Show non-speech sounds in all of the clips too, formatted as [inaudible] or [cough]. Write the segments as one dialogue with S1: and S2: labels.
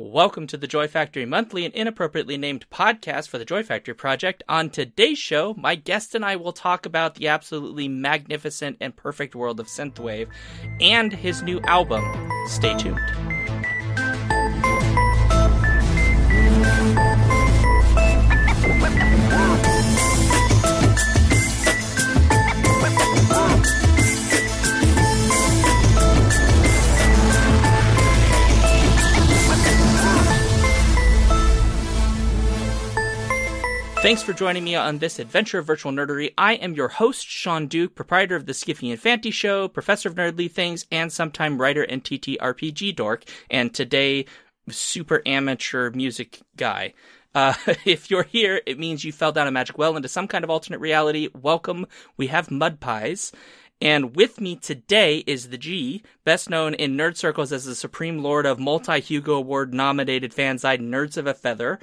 S1: Welcome to the Joy Factory Monthly, an inappropriately named podcast for the Joy Factory Project. On today's show, my guest and I will talk about the absolutely magnificent and perfect world of Synthwave and his new album. Stay tuned. Thanks for joining me on this adventure of virtual nerdery. I am your host, Shaun Duke, proprietor of the Skiffy and Fanty Show, professor of nerdly things, and sometime writer and TTRPG dork, and today, super amateur music guy. Uh, [laughs] if you're here, it means you fell down a magic well into some kind of alternate reality. Welcome. We have mud pies. And with me today is the G, best known in nerd circles as the supreme lord of multi Hugo Award nominated fanzine Nerds of a Feather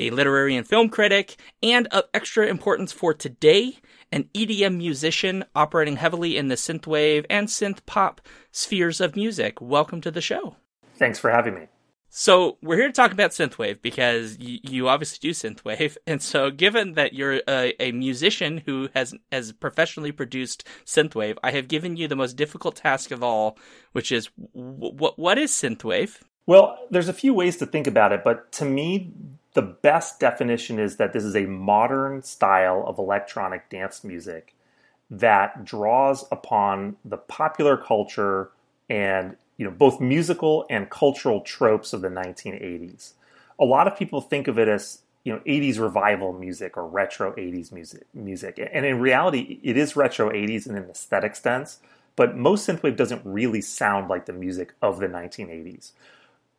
S1: a literary and film critic, and of extra importance for today, an EDM musician operating heavily in the synthwave and synth pop spheres of music. Welcome to the show.
S2: Thanks for having me.
S1: So we're here to talk about synthwave because y- you obviously do synthwave, [laughs] and so given that you're a, a, musician who has has professionally produced synthwave, I have given you the most difficult task of all, which is w- what is synthwave?
S2: Well, there's a few ways to think about it, but to me, the best definition is that this is a modern style of electronic dance music that draws upon the popular culture and you know both musical and cultural tropes of the 1980s. A lot of people think of it as you know 80s revival music or retro 80s music music and in reality it is retro 80s in an aesthetic sense but most synthwave doesn't really sound like the music of the 1980s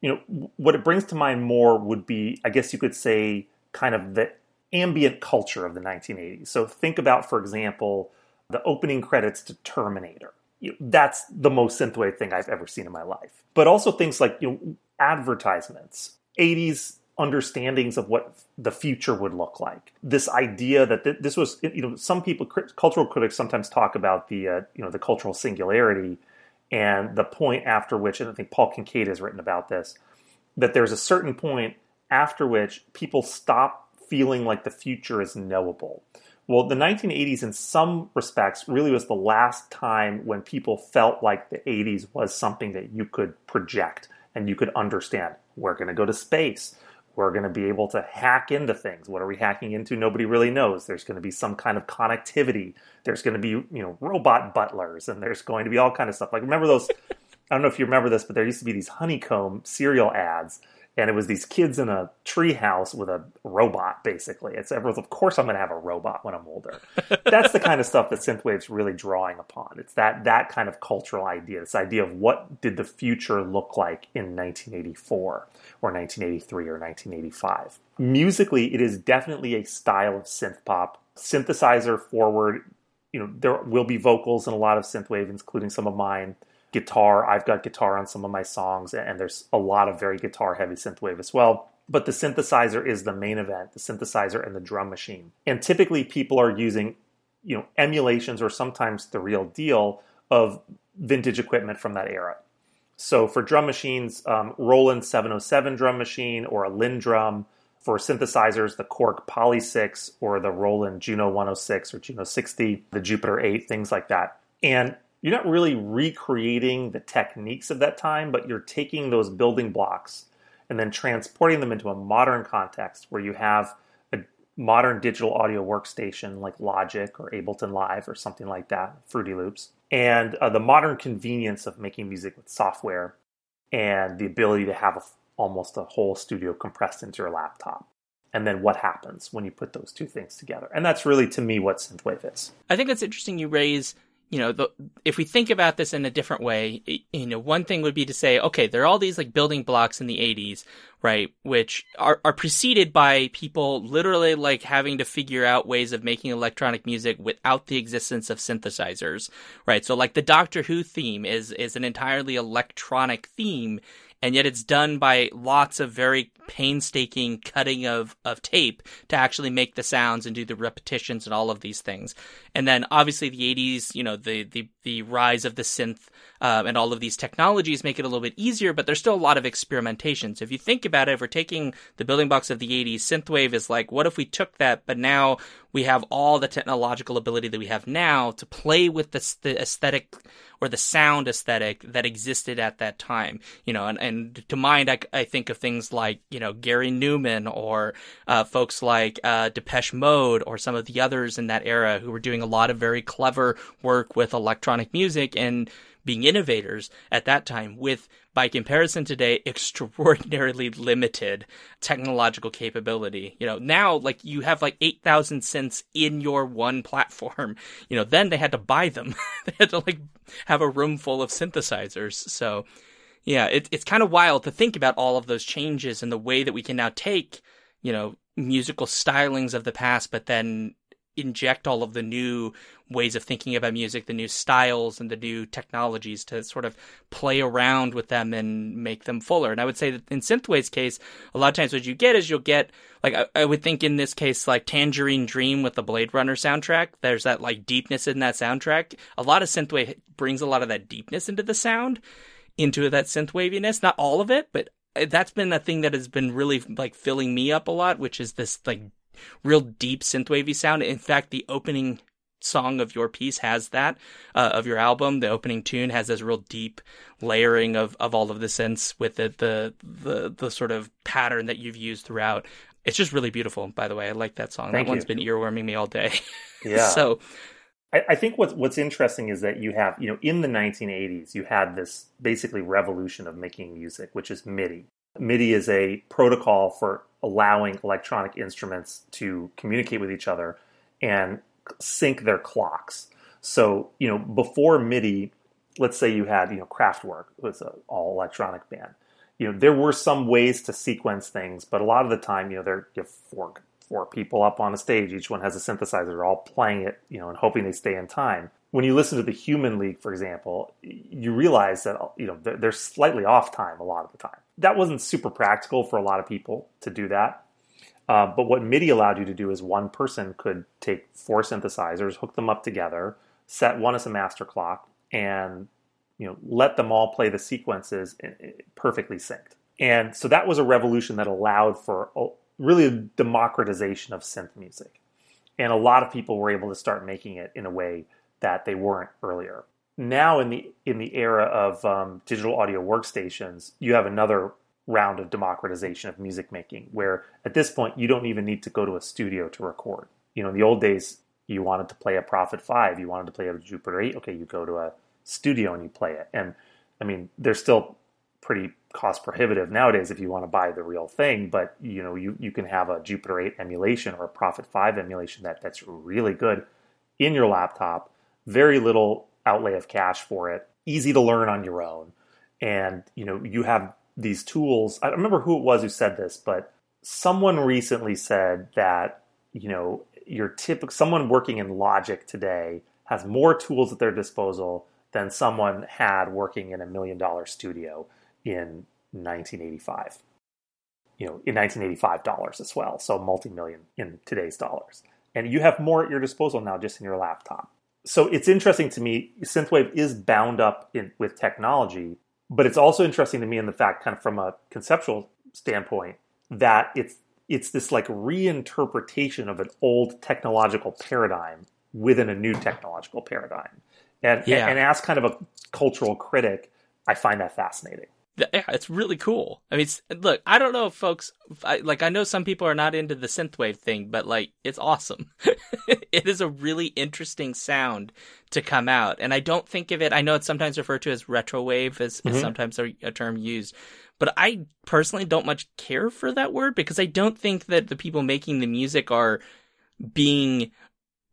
S2: you know, what it brings to mind more would be, I guess you could say, kind of the ambient culture of the 1980s. So think about, for example, the opening credits to Terminator. You know, that's the most synthwave thing I've ever seen in my life. But also things like you know, advertisements, 80s understandings of what the future would look like. This idea that th- this was, you know, some people, cultural critics sometimes talk about the, uh, you know, the cultural singularity and the point after which, and I think Paul Kincaid has written about this, that there's a certain point after which people stop feeling like the future is knowable. Well, the 1980s, in some respects, really was the last time when people felt like the 80s was something that you could project and you could understand. We're going to go to space. We're going to be able to hack into things. What are we hacking into? Nobody really knows. There's going to be some kind of connectivity. There's going to be, you know, robot butlers and there's going to be all kind of stuff. Like remember those I don't know if you remember this, but there used to be these honeycomb cereal ads and it was these kids in a treehouse with a robot, basically. It's everyone's, of course, I'm going to have a robot when I'm older. [laughs] That's the kind of stuff that synthwave's really drawing upon. It's that that kind of cultural idea, this idea of what did the future look like in 1984 or 1983 or 1985. Musically, it is definitely a style of synth pop, synthesizer forward. You know, there will be vocals in a lot of synthwave, including some of mine guitar. I've got guitar on some of my songs, and there's a lot of very guitar heavy synthwave as well. But the synthesizer is the main event, the synthesizer and the drum machine. And typically people are using, you know, emulations or sometimes the real deal of vintage equipment from that era. So for drum machines, um, Roland 707 drum machine or a LinnDrum. For synthesizers, the Korg Poly 6 or the Roland Juno 106 or Juno 60, the Jupiter 8, things like that. And you're not really recreating the techniques of that time, but you're taking those building blocks and then transporting them into a modern context where you have a modern digital audio workstation like Logic or Ableton Live or something like that, Fruity Loops, and uh, the modern convenience of making music with software and the ability to have a, almost a whole studio compressed into your laptop and then what happens when you put those two things together. And that's really, to me, what synthwave is.
S1: I think that's interesting you raise you know, the, if we think about this in a different way, you know, one thing would be to say, okay, there are all these like building blocks in the 80s, right, which are, are preceded by people literally like having to figure out ways of making electronic music without the existence of synthesizers, right? So like the Doctor Who theme is, is an entirely electronic theme and yet it's done by lots of very painstaking cutting of, of tape to actually make the sounds and do the repetitions and all of these things. And then obviously the 80s, you know, the, the, the rise of the synth uh, and all of these technologies make it a little bit easier, but there's still a lot of experimentation. So if you think about it, if we're taking the building blocks of the 80s, synthwave is like, what if we took that, but now we have all the technological ability that we have now to play with the, the aesthetic or the sound aesthetic that existed at that time. You know, and, and to mind, I, I think of things like, you know, Gary Numan or uh, folks like uh, Depeche Mode or some of the others in that era who were doing a lot of very clever work with electronic music and being innovators at that time with by comparison today [laughs] extraordinarily limited technological capability. You know now like you have like 8000 synths in your one [laughs] platform. You know then they had to buy them. [laughs] They had to like have a room full of synthesizers. So yeah it, it's kind of wild to think about all of those changes and the way that we can now take you know musical stylings of the past but then inject all of the new ways of thinking about music, the new styles and the new technologies to sort of play around with them and make them fuller. And I would say that in Synthwave's case, a lot of times what you get is you'll get, like, I, I would think in this case, like Tangerine Dream with the Blade Runner soundtrack, there's that, like, deepness in that soundtrack. A lot of Synthwave brings a lot of that deepness into the sound, into that synthwaviness. Not all of it, but uh, that's been a thing that has been really, like, filling me up a lot, which is this, like, real deep synthwavy sound. In fact, the opening song of your piece has that uh, of your album. The opening tune has this real deep layering of, of all of the synths with it, the the the sort of pattern that you've used throughout. It's just really beautiful. By the way, I like that song.
S2: Thank
S1: that
S2: you.
S1: one's been earworming me all day. [laughs]
S2: Yeah.
S1: so
S2: I, I think what's what's interesting is that you have you know in the 1980s you had this basically revolution of making music, which is MIDI. MIDI is a protocol for allowing electronic instruments to communicate with each other and sync their clocks. So, you know, before MIDI, let's say you had, you know, Kraftwerk was an all electronic band. You know, there were some ways to sequence things, but a lot of the time, you know, there you have four four people up on a stage, each one has a synthesizer, all playing it, you know, and hoping they stay in time. When you listen to the Human League, for example, you realize that you know they're slightly off time a lot of the time. That wasn't super practical for a lot of people to do that. Uh, but what MIDI allowed you to do is one person could take four synthesizers, hook them up together, set one as a master clock, and you know let them all play the sequences perfectly synced. And so that was a revolution that allowed for really a democratization of synth music. And a lot of people were able to start making it in a way that they weren't earlier. Now, in the in the era of um, digital audio workstations, you have another round of democratization of music making, where at this point you don't even need to go to a studio to record. You know, in the old days, you wanted to play a Prophet Five, you wanted to play a Jupiter Eight. Okay, you go to a studio and you play it. And I mean, they're still pretty cost prohibitive nowadays if you want to buy the real thing. But you know, you you can have a Jupiter 8 emulation or a Prophet 5 emulation that that's really good in your laptop. Very little outlay of cash for it. Easy to learn on your own, and you know you have these tools. I remember who it was who said this, but someone recently said that you know your typical someone working in Logic today has more tools at their disposal than someone had working in a million dollar studio in 1985. You know, in 1985 dollars as well, so multi-million in today's dollars. And you have more at your disposal now just in your laptop. So it's interesting to me, synthwave is bound up in, with technology, but it's also interesting to me in the fact, kind of from a conceptual standpoint, that it's it's this like reinterpretation of an old technological paradigm within a new technological paradigm. And, yeah. and, and as kind of a cultural critic, I find that fascinating
S1: yeah, it's really cool. I mean, look, I don't know if folks I, like. I know some people are not into the synthwave thing, but like, it's awesome. [laughs] it is a really interesting sound to come out, and I don't think of it. I know it's sometimes referred to as retrowave, as, mm-hmm. as sometimes a, a term used, but I personally don't much care for that word because I don't think that the people making the music are being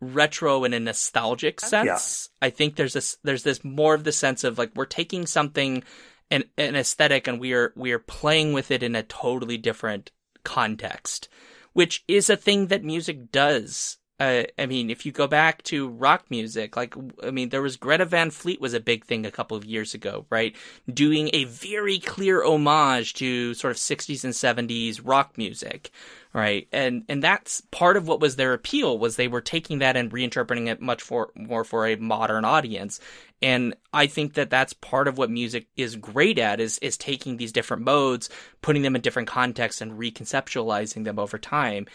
S1: retro in a nostalgic sense. Yeah. I think there's this there's this more of the sense of like we're taking something an, an aesthetic and we are we are playing with it in a totally different context which is a thing that music does Uh, I mean, if you go back to rock music, like I mean, there was Greta Van Fleet was a big thing a couple of years ago, right? Doing a very clear homage to sort of 60s and 70s rock music, right? And and that's part of what was their appeal was they were taking that and reinterpreting it much for more for a modern audience. And I think that that's part of what music is great at is is taking these different modes, putting them in different contexts, and reconceptualizing them over time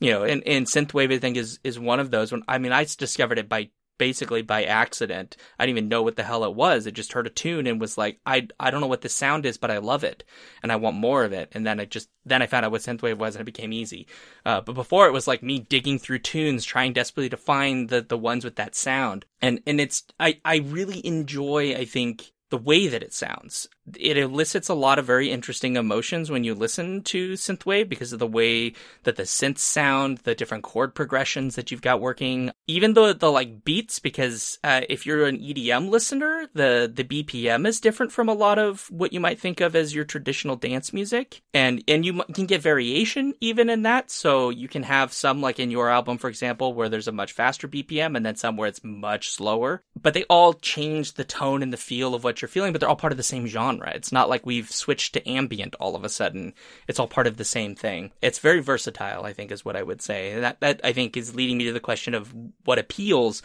S1: you know, and, and synthwave I think is is one of those. When I mean, I discovered it by basically by accident. I didn't even know what the hell it was. I just heard a tune and was like, I I don't know what this sound is, but I love it and I want more of it. And then I just then I found out what synthwave was and it became easy. Uh, but before it was like me digging through tunes, trying desperately to find the the ones with that sound. And and it's I I really enjoy I think the way that it sounds. It elicits a lot of very interesting emotions when you listen to synthwave because of the way that the synths sound, the different chord progressions that you've got working, even the the like beats. Because uh, if you're an EDM listener, the the BPM is different from a lot of what you might think of as your traditional dance music, and and you can get variation even in that. So you can have some like in your album, for example, where there's a much faster BPM, and then some where it's much slower. But they all change the tone and the feel of what you're feeling, but they're all part of the same genre. It's not like we've switched to ambient all of a sudden. It's all part of the same thing. It's very versatile, I think, is what I would say. And that that I think is leading me to the question of what appeals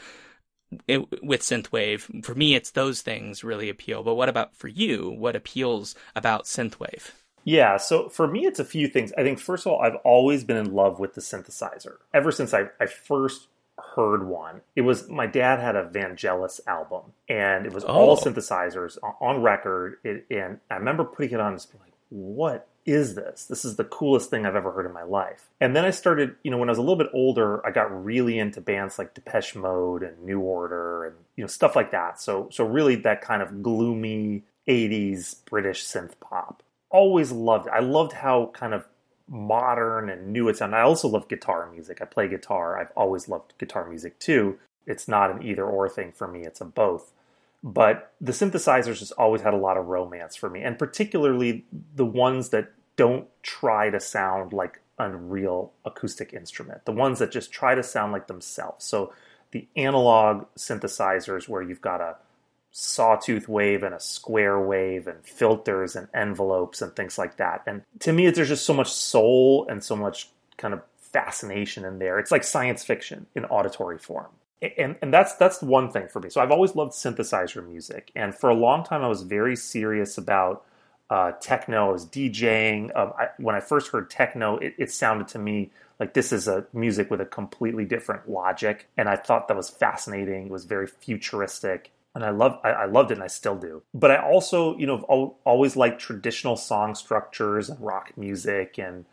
S1: with synthwave. For me, it's those things really appeal. But what about for you? What appeals about synthwave?
S2: Yeah, so for me, it's a few things. I think, first of all, I've always been in love with the synthesizer. Ever since I, I first heard one. It was my dad had a Vangelis album, and it was oh. all synthesizers on record. It, and I remember putting it on and just being like, "What is this? This is the coolest thing I've ever heard in my life." And then I started, you know, when I was a little bit older, I got really into bands like Depeche Mode and New Order, and you know, stuff like that. So, so really that kind of gloomy '80s British synth pop. Always loved it. I loved how kind of modern and new it sounded. I also love guitar music. I play guitar. I've always loved guitar music too. It's not an either or thing for me, it's a both. But the synthesizers just always had a lot of romance for me, and particularly the ones that don't try to sound like a real acoustic instrument, the ones that just try to sound like themselves. So the analog synthesizers where you've got a sawtooth wave and a square wave and filters and envelopes and things like that. And to me, there's just so much soul and so much kind of fascination in there. It's like science fiction in auditory form. And, and that's that's one thing for me. So I've always loved synthesizer music, and for a long time I was very serious about uh, techno. I was DJing. Um, I, when I first heard techno, it, it sounded to me like this is a music with a completely different logic, and I thought that was fascinating. It was very futuristic, and I love I, I, loved it and I still do. But I also, you know, always liked traditional song structures and rock music and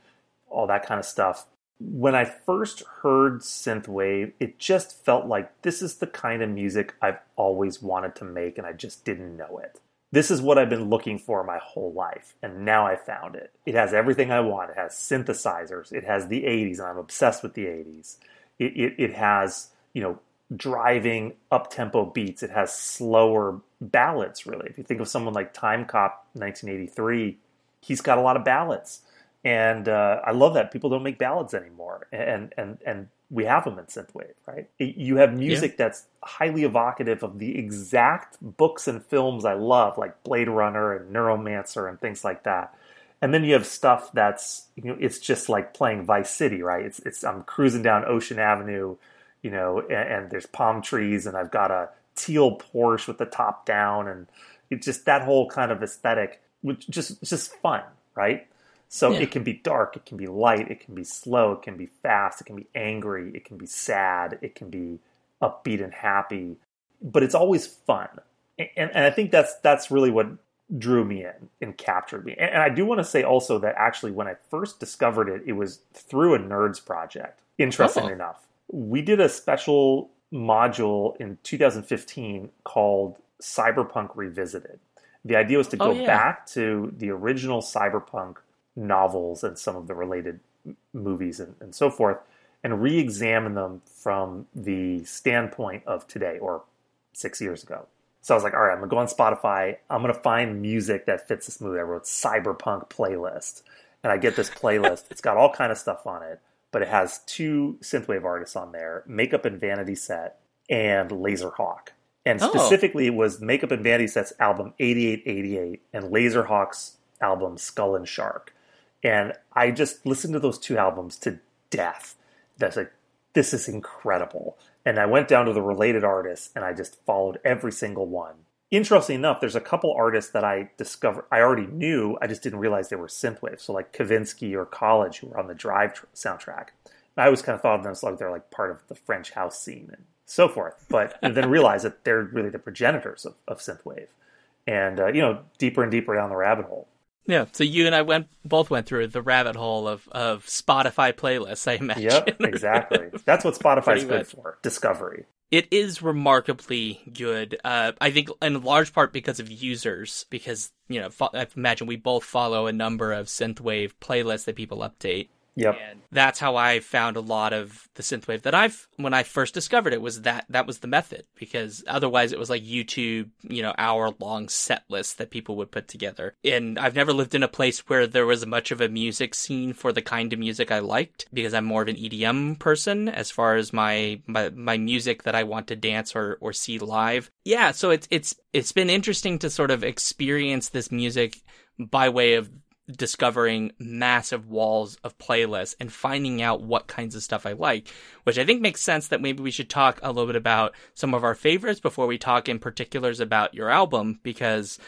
S2: all that kind of stuff. When I first heard synthwave, it just felt like this is the kind of music I've always wanted to make and I just didn't know it. This is what I've been looking for my whole life, and now I found it. It has everything I want. It has synthesizers. It has the 80s, and I'm obsessed with the 80s. It, it, it has, you know, driving up tempo beats. It has slower ballads, really. If you think of someone like Timecop 1983, he's got a lot of ballads. And uh, I love that people don't make ballads anymore, and and and we have them in synthwave, right? You have music yeah. that's highly evocative of the exact books and films I love, like Blade Runner and Neuromancer and things like that. And then you have stuff that's you know it's just like playing Vice City, right? It's it's I'm cruising down Ocean Avenue you know, and, and, there's palm trees, and I've got a teal Porsche with the top down, and it's just that whole kind of aesthetic, which just it's just fun, right? So yeah. it can be dark, it can be light, it can be slow, it can be fast, it can be angry, it can be sad, it can be upbeat and happy, but it's always fun, and, and I think that's that's really what drew me in and captured me. And I do want to say also that actually when I first discovered it, it was through a nerds project. Interesting oh. enough, we did a special module in 2015 called Cyberpunk Revisited. The idea was to oh, go oh, yeah. back to the original cyberpunk novels and some of the related movies and, and so forth and re examine them from the standpoint of today or six years ago. So I was like, all right, I'm gonna go on Spotify. I'm gonna find music that fits this movie. I wrote cyberpunk playlist, and I get this [laughs] playlist. it's got all kind of stuff on it but it has two synthwave artists on there, Makeup and Vanity Set and Lazerhawk. And
S1: Oh.
S2: specifically, it was Makeup and Vanity Set's album 8888 and Lazerhawk's album Skull and Shark. And I just listened to those two albums to death. That's like, this is incredible. And I went down to the related artists and I just followed every single one. Interesting enough, there's a couple artists that I discovered I already knew, I just didn't realize they were synthwave. So like Kavinsky or College, who were on the Drive tr- soundtrack. I always kind of thought of them as like they're like part of the French house scene and so forth. But and [laughs] then realized that they're really the progenitors of, of synthwave, and uh, you know deeper and deeper down the rabbit hole.
S1: Yeah, so you and I went both went through the rabbit hole of, of Spotify playlists, I imagine.
S2: Yep, exactly. [laughs] That's what Spotify's good
S1: much.
S2: for. Discovery.
S1: It is remarkably good. Uh, I think in large part because of users, because you know, fo- I imagine we both follow a number of synthwave playlists that people update.
S2: Yep.
S1: And that's how I found a lot of the synthwave that I've when I first discovered it was that that was the method because otherwise it was like YouTube, you know, hour long set lists that people would put together. And I've never lived in a place where there was much of a music scene for the kind of music I liked because I'm more of an EDM person as far as my my, my music that I want to dance or or see live. Yeah, so it's it's it's been interesting to sort of experience this music by way of discovering massive walls of playlists and finding out what kinds of stuff I like, which I think makes sense that maybe we should talk a little bit about some of our favorites before we talk in particulars about your album because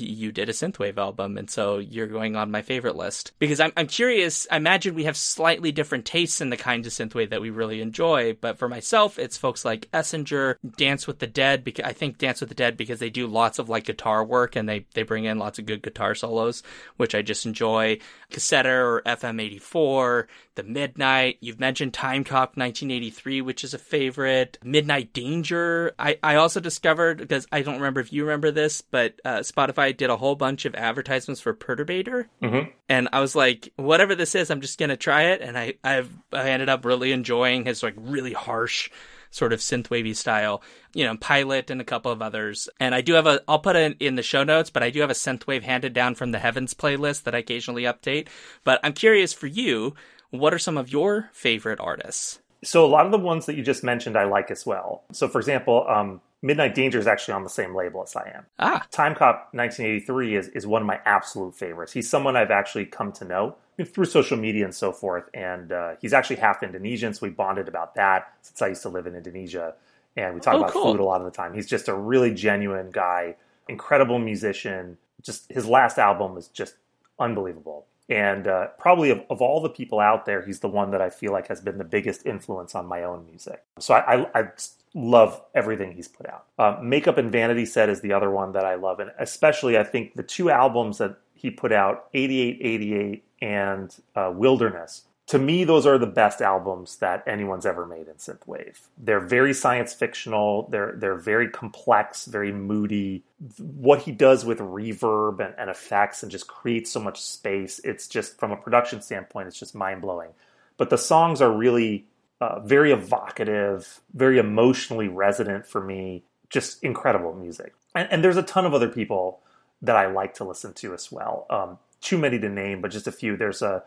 S1: you did a synthwave album and so you're going on my favorite list. Because I'm, I'm curious i imagine we have slightly different tastes in the kinds of synthwave that we really enjoy but for myself it's folks like Essenger dance with the dead because i think dance with the dead because they do lots of like guitar work and they, they bring in lots of good guitar solos which i just enjoy. Casseter or FM-84 the midnight you've mentioned Timecop1983 which is a favorite. Midnight danger i, I also discovered because i don't remember if you remember this but uh, spotify did a whole bunch of advertisements for perturbator
S2: Mhm.
S1: and i was like whatever this is i'm just gonna try it and i i've i ended up really enjoying his like really harsh sort of synthwavy style, you know, PYLOT and a couple of others. And I do have a, I'll put it in the show notes, but I do have a synthwave handed down from the Heavens playlist that I occasionally update. But I'm curious for you, what are some of your favorite artists?
S2: So a lot of the ones that you just mentioned, I like as well. So for example, um, Midnight Danger is actually on the same label as I am.
S1: Ah,
S2: Timecop1983 is, is one of my absolute favorites. He's someone I've actually come to know through social media and so forth. And uh, he's actually half Indonesian, so we bonded about that since I used to live in Indonesia. And we talk
S1: Oh,
S2: about
S1: cool.
S2: food a lot of the time. He's just a really genuine guy, incredible musician. Just his last album is just unbelievable. And uh, probably of, of all the people out there, he's the one that I feel like has been the biggest influence on my own music. So I, I, I love everything he's put out. Uh, Makeup and Vanity Set is the other one that I love. And especially, I think the two albums that he put out, 8888 and uh, Wilderness, to me, those are the best albums that anyone's ever made in synthwave. They're very science fictional. They're they're very complex, very moody. What he does with reverb and, and effects and just creates so much space. It's just from a production standpoint, it's just mind blowing. But the songs are really uh, very evocative, very emotionally resonant for me. Just incredible music. And, and there's a ton of other people that I like to listen to as well. Um, too many to name, but just a few. There's a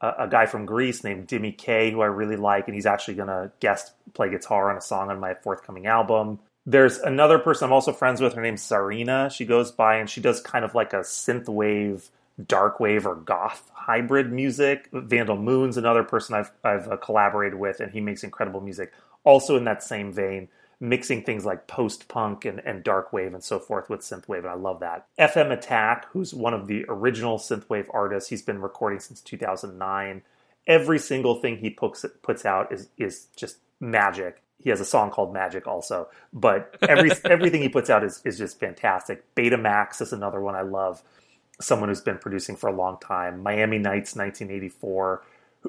S2: a, guy from Greece named Dimi Kaye, who I really like, and he's actually going to guest play guitar on a song on my forthcoming album. There's another person I'm also friends with. Her name's Czarina. She goes by and she does kind of like a synth wave, dark wave, or goth hybrid music. Vandal Moon's another person I've I've uh, collaborated with, and he makes incredible music. Also in that same vein, mixing things like post punk and, and dark wave and so forth with synthwave, and I love that. FM Attack, who's one of the original synthwave artists, he's been recording since 2009. Every single thing he puts puts out is is just magic. He has a song called Magic also, but every [laughs] everything he puts out is is just fantastic. Betamax is another one I love. Someone who's been producing for a long time. Miami Nights 1984,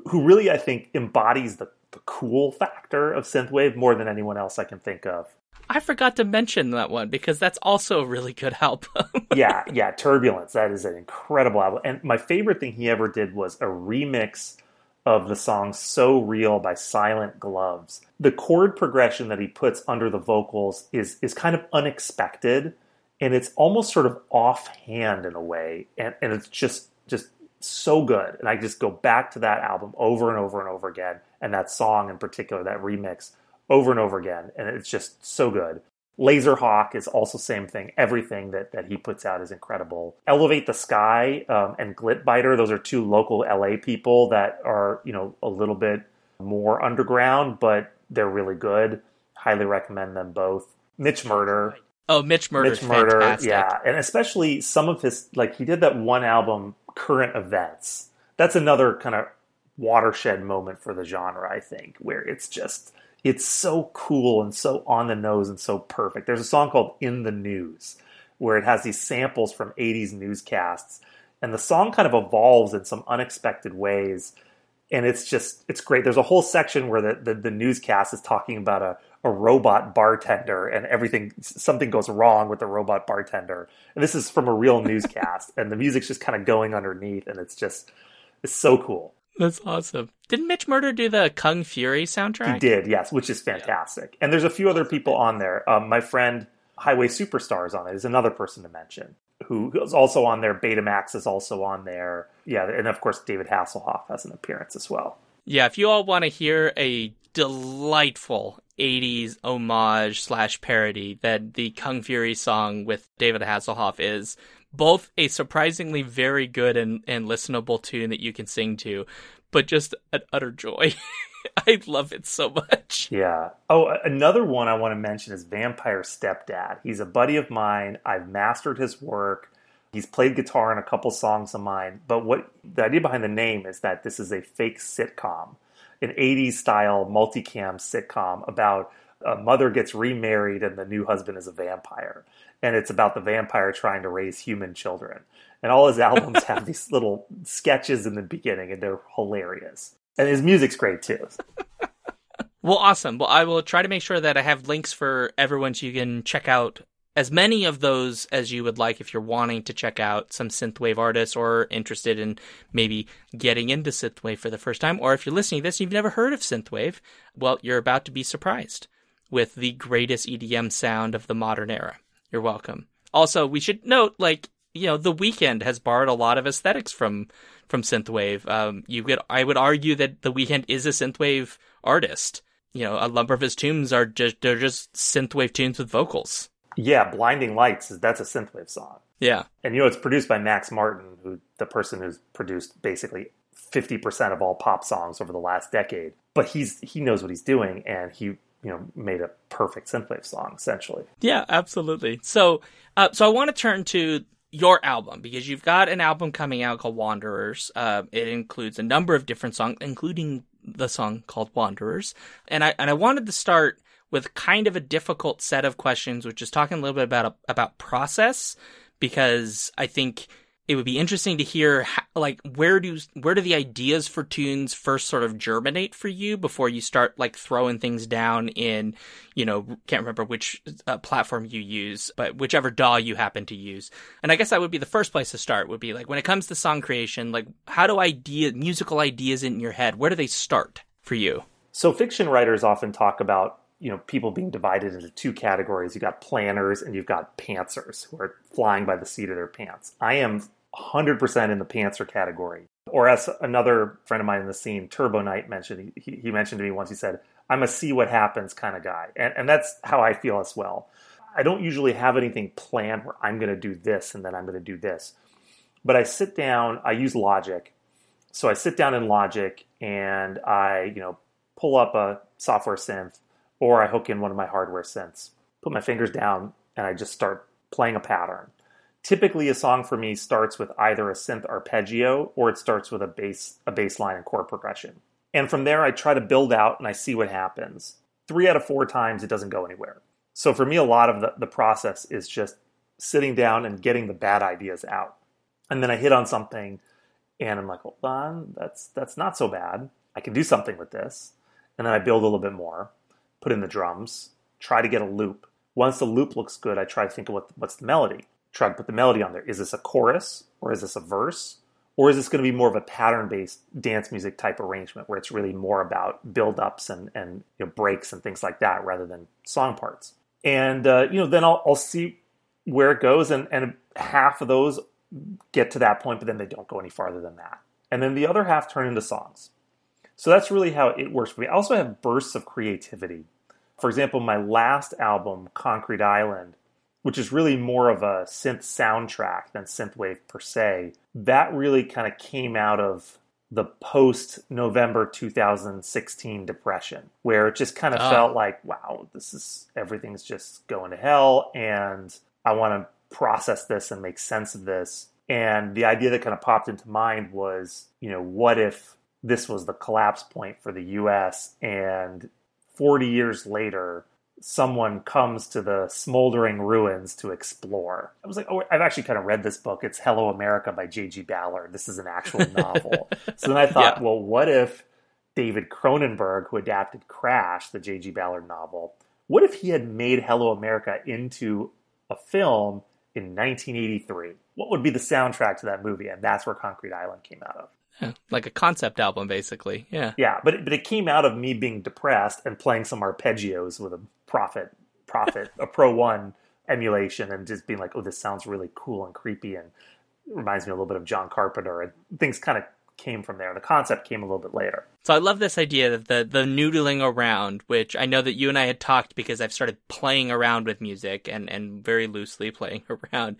S2: who- really I think embodies the, the cool factor of synthwave more than anyone else I can think of.
S1: I forgot to mention that one because that's also a really good album. [laughs]
S2: yeah, yeah, Turbulence. That is an incredible album. And my favorite thing he ever did was a remix of the song So Real by Silent Gloves. The chord progression that he puts under the vocals is is kind of unexpected and it's almost sort of offhand in a way. And and it's just just so good. And I just go back to that album over and over and over again, and that song in particular, that remix, over and over again. And it's just so good. Lazerhawk is also same thing. Everything that, that he puts out is incredible. Elevate the Sky um, and Glitbiter, those are two local LA people that are, you know, a little bit more underground, but they're really good. Highly recommend them both. Mitch Murder.
S1: Oh, Mitch Murder. Mitch Murder, fantastic.
S2: yeah. And especially some of his, like, he did that one album, Current Events. That's another kind of watershed moment for the genre, I think, where it's just it's so cool and so on the nose and so perfect. There's a song called In the News where it has these samples from 80s newscasts and the song kind of evolves in some unexpected ways and it's just it's great. There's a whole section where the, the, the newscast is talking about a, a robot bartender and everything something goes wrong with the robot bartender. And this is from a real [laughs] newscast and the music's just kind of going underneath and it's just it's so cool.
S1: That's awesome. Didn't Mitch Murder do the Kung Fury soundtrack?
S2: He did, yes, which is fantastic. Yeah. And there's a few other people on there. Um, my friend Highway Superstars on it is another person to mention who is also on there. Betamax is also on there. Yeah, and of course David Hasselhoff has an appearance as well.
S1: Yeah, if you all want to hear a delightful 80s homage slash parody that the Kung Fury song with David Hasselhoff is, both a surprisingly very good and, and listenable tune that you can sing to, but just an utter joy. [laughs] I love it so much.
S2: Yeah. Oh, another one I want to mention is Vampire Stepdad. He's a buddy of mine. I've mastered his work. He's played guitar in a couple songs of mine. But what the idea behind the name is that this is a fake sitcom, an 80s style multicam sitcom about a mother gets remarried and the new husband is a vampire and it's about the vampire trying to raise human children. And all his albums have [laughs] these little sketches in the beginning, and they're hilarious. And his music's great too. [laughs]
S1: well, awesome. Well, I will try to make sure that I have links for everyone so you can check out as many of those as you would like if you're wanting to check out some synthwave artists or interested in maybe getting into synthwave for the first time or if you're listening to this and you've never heard of synthwave well you're about to be surprised with the greatest EDM sound of the modern era you're welcome. Also, we should note, like, you know, the Weeknd has borrowed a lot of aesthetics from from synthwave. Um, you could, I would argue that the Weeknd is a synthwave artist. You know, a number of his tunes are just they're just synthwave tunes with vocals.
S2: Yeah, Blinding Lights that's a synthwave song.
S1: Yeah,
S2: and you know it's produced by Max Martin, who the person who's produced basically fifty percent of all pop songs over the last decade. But he's he knows what he's doing, and he you know made a perfect synthwave song essentially.
S1: Yeah, absolutely. So, uh, so I want to turn to your album because you've got an album coming out called Wanderers. Uh, it includes a number of different songs, including the song called Wanderers. And I and I wanted to start with kind of a difficult set of questions, which is talking a little bit about about process because I think it would be interesting to hear how, like where do where do the ideas for tunes first sort of germinate for you before you start like throwing things down in you know can't remember which uh, platform you use but whichever DAW you happen to use. And I guess that would be the first place to start would be like when it comes to song creation like how do idea musical ideas in your head where do they start for you?
S2: So fiction writers often talk about you know people being divided into two categories. You've got planners and you've got pantsers who are flying by the seat of their pants. I am 100% in the pantser category. Or as another friend of mine in the scene, Turbo Knight mentioned, he, he mentioned to me once. He said, "I'm a see what happens kind of guy," and, and that's how I feel as well. I don't usually have anything planned where I'm going to do this and then I'm going to do this. But I sit down, I use Logic. So I sit down in Logic and I, you know, pull up a software synth or I hook in one of my hardware synths, put my fingers down, and I just start playing a pattern. Typically, a song for me starts with either a synth arpeggio or it starts with a bass, a bass line and chord progression. And from there, I try to build out and I see what happens. Three out of four times, it doesn't go anywhere. So for me, a lot of the, the process is just sitting down and getting the bad ideas out. And then I hit on something and I'm like, hold on, that's that's not so bad. I can do something with this. And then I build a little bit more put in the drums, try to get a loop. Once the loop looks good, I try to think of what, what's the melody. Try to put the melody on there. Is this a chorus or is this a verse? Or is this going to be more of a pattern based dance music type arrangement where it's really more about build ups and, and you know, breaks and things like that rather than song parts? And, uh, you know, then I'll, I'll see where it goes. And, and half of those get to that point, but then they don't go any farther than that. And then the other half turn into songs. So that's really how it works for me. I also have bursts of creativity. For example, my last album, Concrete Island, which is really more of a synth soundtrack than synthwave per se, that really kind of came out of the post November 2016 depression, where it just kind of oh. felt like, wow, this is everything's just going to hell, and I want to process this and make sense of this. And the idea that kind of popped into mind was, you know, what if this was the collapse point for the US and 40 years later, someone comes to the smoldering ruins to explore. I was like, oh, I've actually kind of read this book. It's Hello America by J.G. Ballard. This is an actual [laughs] novel. so then I thought, yeah. well, what if David Cronenberg, who adapted Crash, the J.G. Ballard novel, what if he had made Hello America into a film in 1983? What would be the soundtrack to that movie? And that's where Concrete Island came out of.
S1: Like a concept album, basically. Yeah.
S2: Yeah, but it, but it came out of me being depressed and playing some arpeggios with a Prophet Prophet a Pro One emulation, and just being like, "Oh, this sounds really cool and creepy," and reminds me a little bit of John Carpenter, and things kind of came from there. The concept came a little bit later.
S1: So I love this idea of the the noodling around, which I know that you and I had talked because I've started playing around with music and and very loosely playing [laughs] around.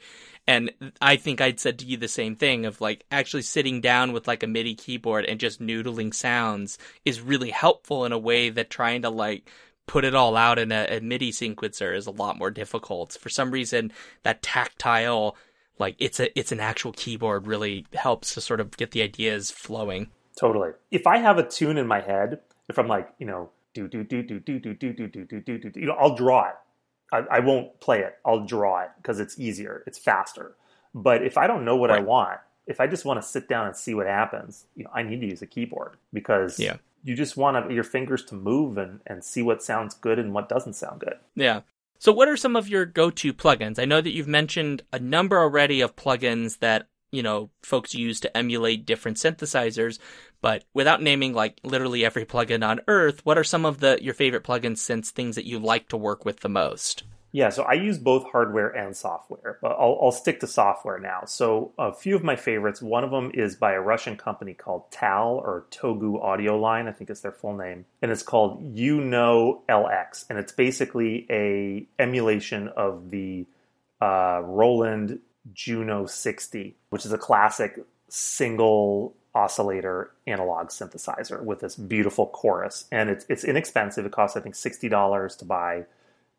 S1: And I think I'd said to you the same thing of like actually sitting down with like a MIDI keyboard and just noodling sounds is really helpful in a way that trying to like put it all out in a, a MIDI sequencer is a lot more difficult. For some reason, that tactile like it's a it's an actual keyboard really helps to sort of get the ideas flowing.
S2: Totally. If I have a tune in my head, if I'm like, you know, do do do do do do do do do do do do, you know, I'll draw it. I, I won't play it. I'll draw it because it's easier. It's faster. But if I don't know what right. I want, if I just want to sit down and see what happens, you know, I need to use a keyboard because yeah. you just want your fingers to move and, and see what sounds good and what doesn't sound good.
S1: Yeah. So, what are some of your go to plugins? I know that you've mentioned a number already of plugins that you know folks use to emulate different synthesizers, but without naming like literally every plugin on earth, what are some of the your favorite plugins since things that you like to work with the most?
S2: Yeah, so I use both hardware and software, but I'll, I'll, stick to software now. So a few of my favorites. One of them is by a Russian company called TAL or Togu Audio Line. I think it's their full name, and it's called Uno LX, and it's basically a emulation of the uh, Roland Juno 60, which is a classic single oscillator analog synthesizer with this beautiful chorus, and it's it's inexpensive. It costs I think sixty dollars to buy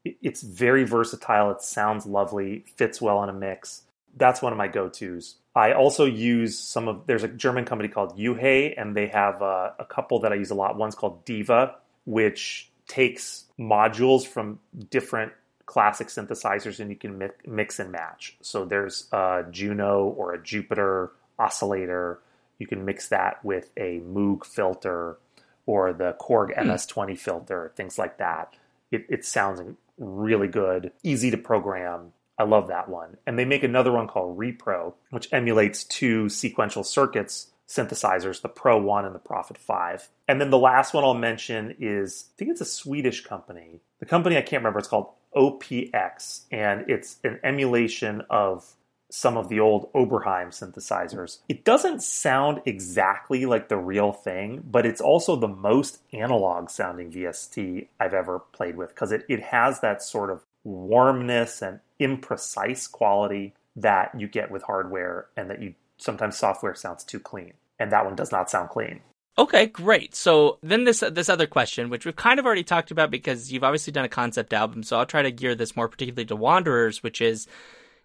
S2: it's very versatile. It sounds lovely, fits well on a mix. That's one of my go tos. I also use some of, there's a German company called Uhe, and they have a, a couple that I use a lot. One's called Diva, which takes modules from different classic synthesizers and you can mix and match. So there's a Juno or a Jupiter oscillator. You can mix that with a Moog filter or the Korg MS20 hmm. filter, things like that. It, it sounds really good, easy to program. I love that one. And they make another one called Repro, which emulates two sequential circuits synthesizers, the Pro 1 and the Prophet 5. And then the last one I'll mention is I think it's a Swedish company. The company I can't remember, it's called OPX, and it's an emulation of some of the old Oberheim synthesizers. It doesn't sound exactly like the real thing, but it's also the most analog sounding VST I've ever played with because it, it has that sort of warmness and imprecise quality that you get with hardware and that you sometimes software sounds too clean. And that one does not sound clean.
S1: Okay, great. So then this this other question, which we've kind of already talked about because you've obviously done a concept album, so I'll try to gear this more particularly to Wanderers, which is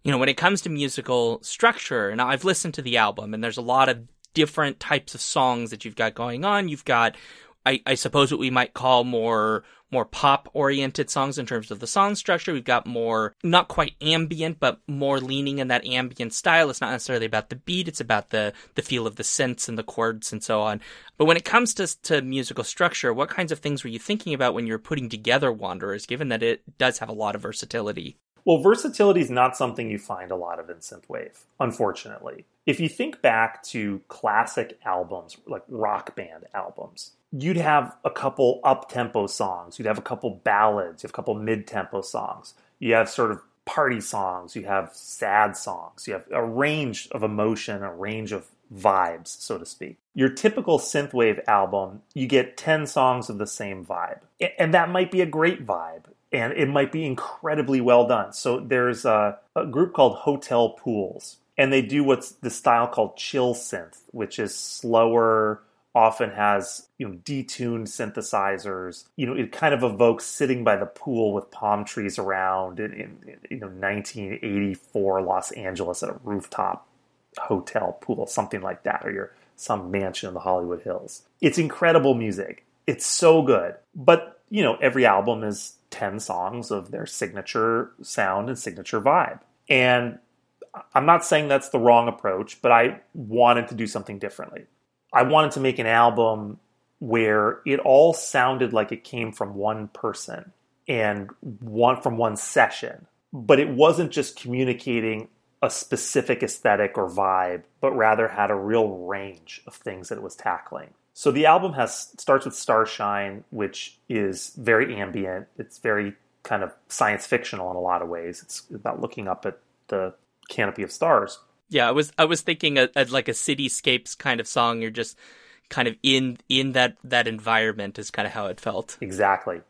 S1: you know, when it comes to musical structure, now I've listened to the album and there's a lot of different types of songs that you've got going on. You've got, I, I suppose, what we might call more more pop oriented songs in terms of the song structure. We've got more not quite ambient, but more leaning in that ambient style. It's not necessarily about the beat; it's about the the feel of the synths and the chords and so on. But when it comes to to musical structure, what kinds of things were you thinking about when you're putting together Wanderers? Given that it does have a lot of versatility.
S2: Well, versatility is not something you find a lot of in synthwave, unfortunately. If you think back to classic albums, like rock band albums, you'd have a couple up tempo songs, you'd have a couple ballads, you have a couple mid tempo songs, you have sort of party songs, you have sad songs, you have a range of emotion, a range of vibes, so to speak. Your typical synthwave album, you get 10 songs of the same vibe. And that might be a great vibe and it might be incredibly well done. So there's a, a group called Hotel Pools and they do what's the style called chill synth, which is slower, often has you know detuned synthesizers. You know, it kind of evokes sitting by the pool with palm trees around in, in, you know 1984 Los Angeles at a rooftop hotel pool, something like that, or your some mansion in the Hollywood Hills. It's incredible music. It's so good. But, you know, every album is 10 songs of their signature sound and signature vibe. And I'm not saying that's the wrong approach, but I wanted to do something differently. I wanted to make an album where it all sounded like it came from one person and one from one session, but it wasn't just communicating a specific aesthetic or vibe, but rather had a real range of things that it was tackling. So the album has starts with Starshine, which is very ambient. It's very kind of science fictional in a lot of ways. It's about looking up at the canopy of stars.
S1: Yeah, I was I was thinking a, a, like a cityscapes kind of song. You're just kind of in in that that environment is kind of how it felt.
S2: Exactly.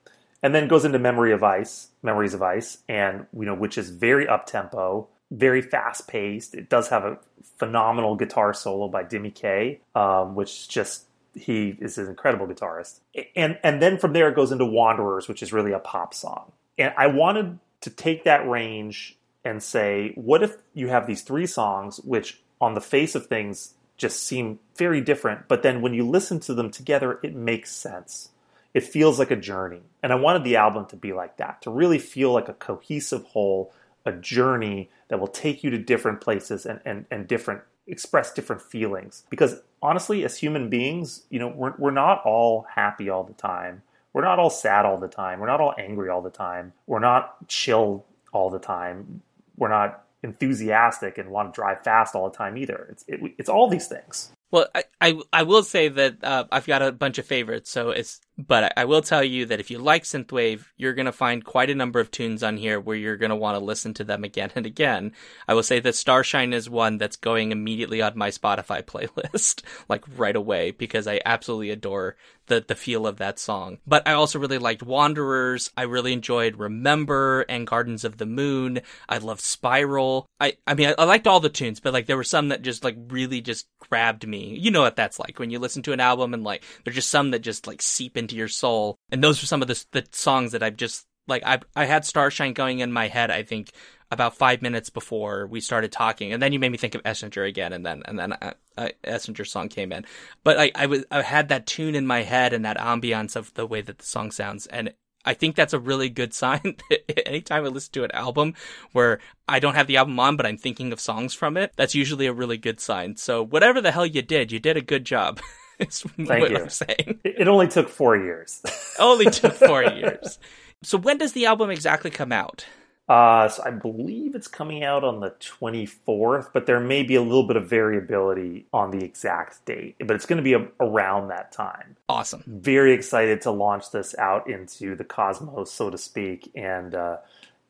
S2: And then goes into Memory of Ice, Memories of Ice, and you know, which is very up tempo, very fast paced. It does have a phenomenal guitar solo by Dimi Kaye, um, which just he is an incredible guitarist. And and then from there it goes into Wanderers, which is really a pop song. And I wanted to take that range and say, what if you have these three songs, which on the face of things just seem very different, but then when you listen to them together, it makes sense. It feels like a journey. And I wanted the album to be like that, to really feel like a cohesive whole, a journey that will take you to different places and, and, and different express different feelings. Because honestly, as human beings, you know, we're, we're not all happy all the time. We're not all sad all the time. We're not all angry all the time. We're not chill all the time we're not enthusiastic and want to drive fast all the time either. It's it, it's all these things.
S1: Well, I, I, I will say that uh, I've got a bunch of favorites, so it's but I, will tell you that if you like synthwave, you're going to find quite a number of tunes on here where you're going to want to listen to them again and again. I will say that Starshine is one that's going immediately on my Spotify playlist, [laughs] like right away, because I absolutely adore the the feel of that song. But I also really liked Wanderers. I really enjoyed Remember and Gardens of the Moon. I love Spiral. I I mean I, I, liked all the tunes, but like there were some that just like really just grabbed me. You know what that's like when you listen to an album and like there's just some that just like seep into your soul. And those are some of the the songs that I've just like I I had Starshine going in my head. I think about five minutes before we started talking, and then you made me think of Essenger again, and then and then uh, uh, Essenger song came in. But I I was I had that tune in my head and that ambiance of the way that the song sounds, and I think that's a really good [laughs] sign. Anytime I listen to an album where I don't have the album on, but I'm thinking of songs from it, that's usually a really good sign. So whatever the hell you did, you did a good job. [laughs] [laughs]
S2: Thank what you. I'm saying. It only took four years. [laughs]
S1: only took four years. So when does the album exactly come out?
S2: Uh, so I believe it's coming out on the 24th, but there may be a little bit of variability on the exact date. But it's going to be a, around that time.
S1: Awesome.
S2: Very excited to launch this out into the cosmos, so to speak, and uh,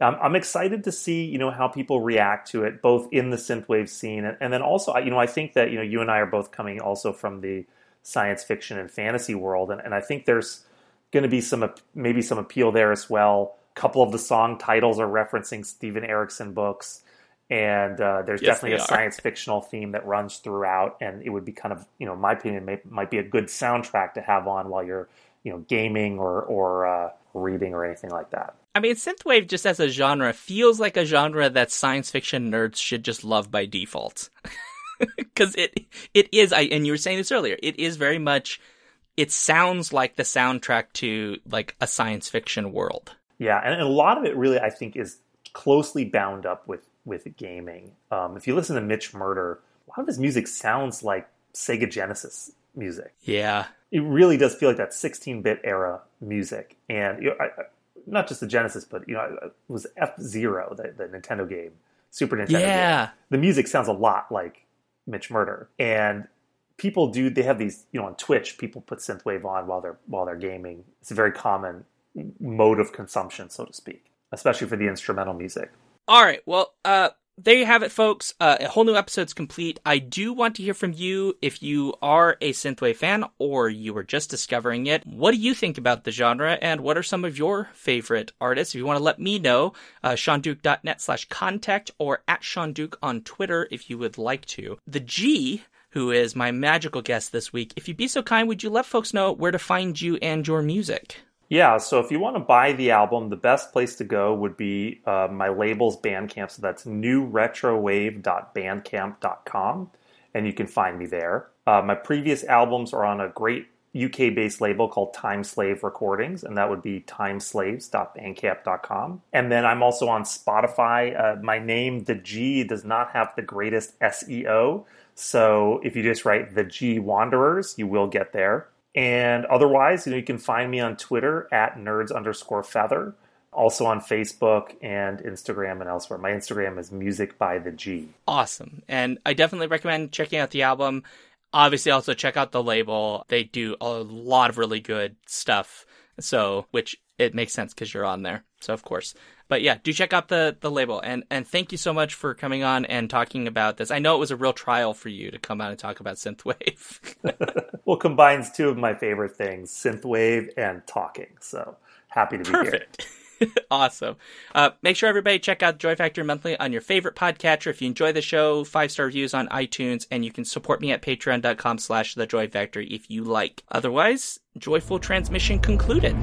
S2: I'm, I'm, excited to see you know how people react to it, both in the synthwave scene and, and then also you know I think that you know you and I are both coming also from the science fiction and fantasy world, and, and I think there's going to be some maybe some appeal there as well A couple of the song titles are referencing Steven Erikson books, and uh, there's yes, definitely a are. science fictional theme that runs throughout. And it would be kind of, you know, my opinion, may, might be a good soundtrack to have on while you're, you know, gaming or or uh, reading or anything like that.
S1: I mean, synthwave just as a genre feels like a genre that science fiction nerds should just love by default. [laughs] [laughs] Because it it is, I and you were saying this earlier, it is very much. It sounds like the soundtrack to like a science fiction world.
S2: Yeah, and, a lot of it really, I think, is closely bound up with with gaming. Um, if you listen to Mitch Murder, a lot of his music sounds like Sega Genesis music.
S1: Yeah,
S2: it really does feel like that 16-bit era music, and you know, I, not just the Genesis, but you know, it was F Zero, the, the Nintendo game, Super Nintendo.
S1: Yeah, game.
S2: the music sounds a lot like Mitch Murder, and people do. They have these, you know, on Twitch, people put synthwave on while they're while they're gaming. It's a very common mode of consumption, so to speak, especially for the instrumental music.
S1: All right. Well, uh, there you have it, folks. Uh, a whole new episode's complete. I do want to hear from you if you are a synthwave fan or you were just discovering it. What do you think about the genre, and what are some of your favorite artists? If you want to let me know, uh, ShaunDuke.net slash contact or at SeanDuke on Twitter if you would like to. The G who is my magical guest this week. If you'd be so kind, would you let folks know where to find you and your music?
S2: Yeah, so if you want to buy the album, the best place to go would be uh, my label's Bandcamp. So that's newretrowave.bandcamp.com, and you can find me there. Uh, my previous albums are on a great UK based label called Time Slave Recordings, and that would be timeslaves.bandcamp.com. And then I'm also on Spotify. Uh, my name, The G, does not have the greatest SEO. So if you just write The G Wanderers, you will get there. And otherwise, you know, you can find me on Twitter at nerds underscore feather, also on Facebook and Instagram and elsewhere. My Instagram is music by the G.
S1: Awesome. And I definitely recommend checking out the album. Obviously, also check out the label. They do a lot of really good stuff. So, which it makes sense because you're on there. So, of course. But yeah, do check out the the label and and thank you so much for coming on and talking about this. I know it was a real trial for you to come out and talk about synthwave. [laughs]
S2: well, combines two of my favorite things, synthwave and talking. So happy to be
S1: Perfect. here. [laughs] awesome. Uh, make sure everybody check out Joy Factory Monthly on your favorite podcatcher. If you enjoy the show, five star reviews on iTunes, and you can support me at patreon.com slash the Joy Factory if you like. Otherwise, joyful transmission concluded.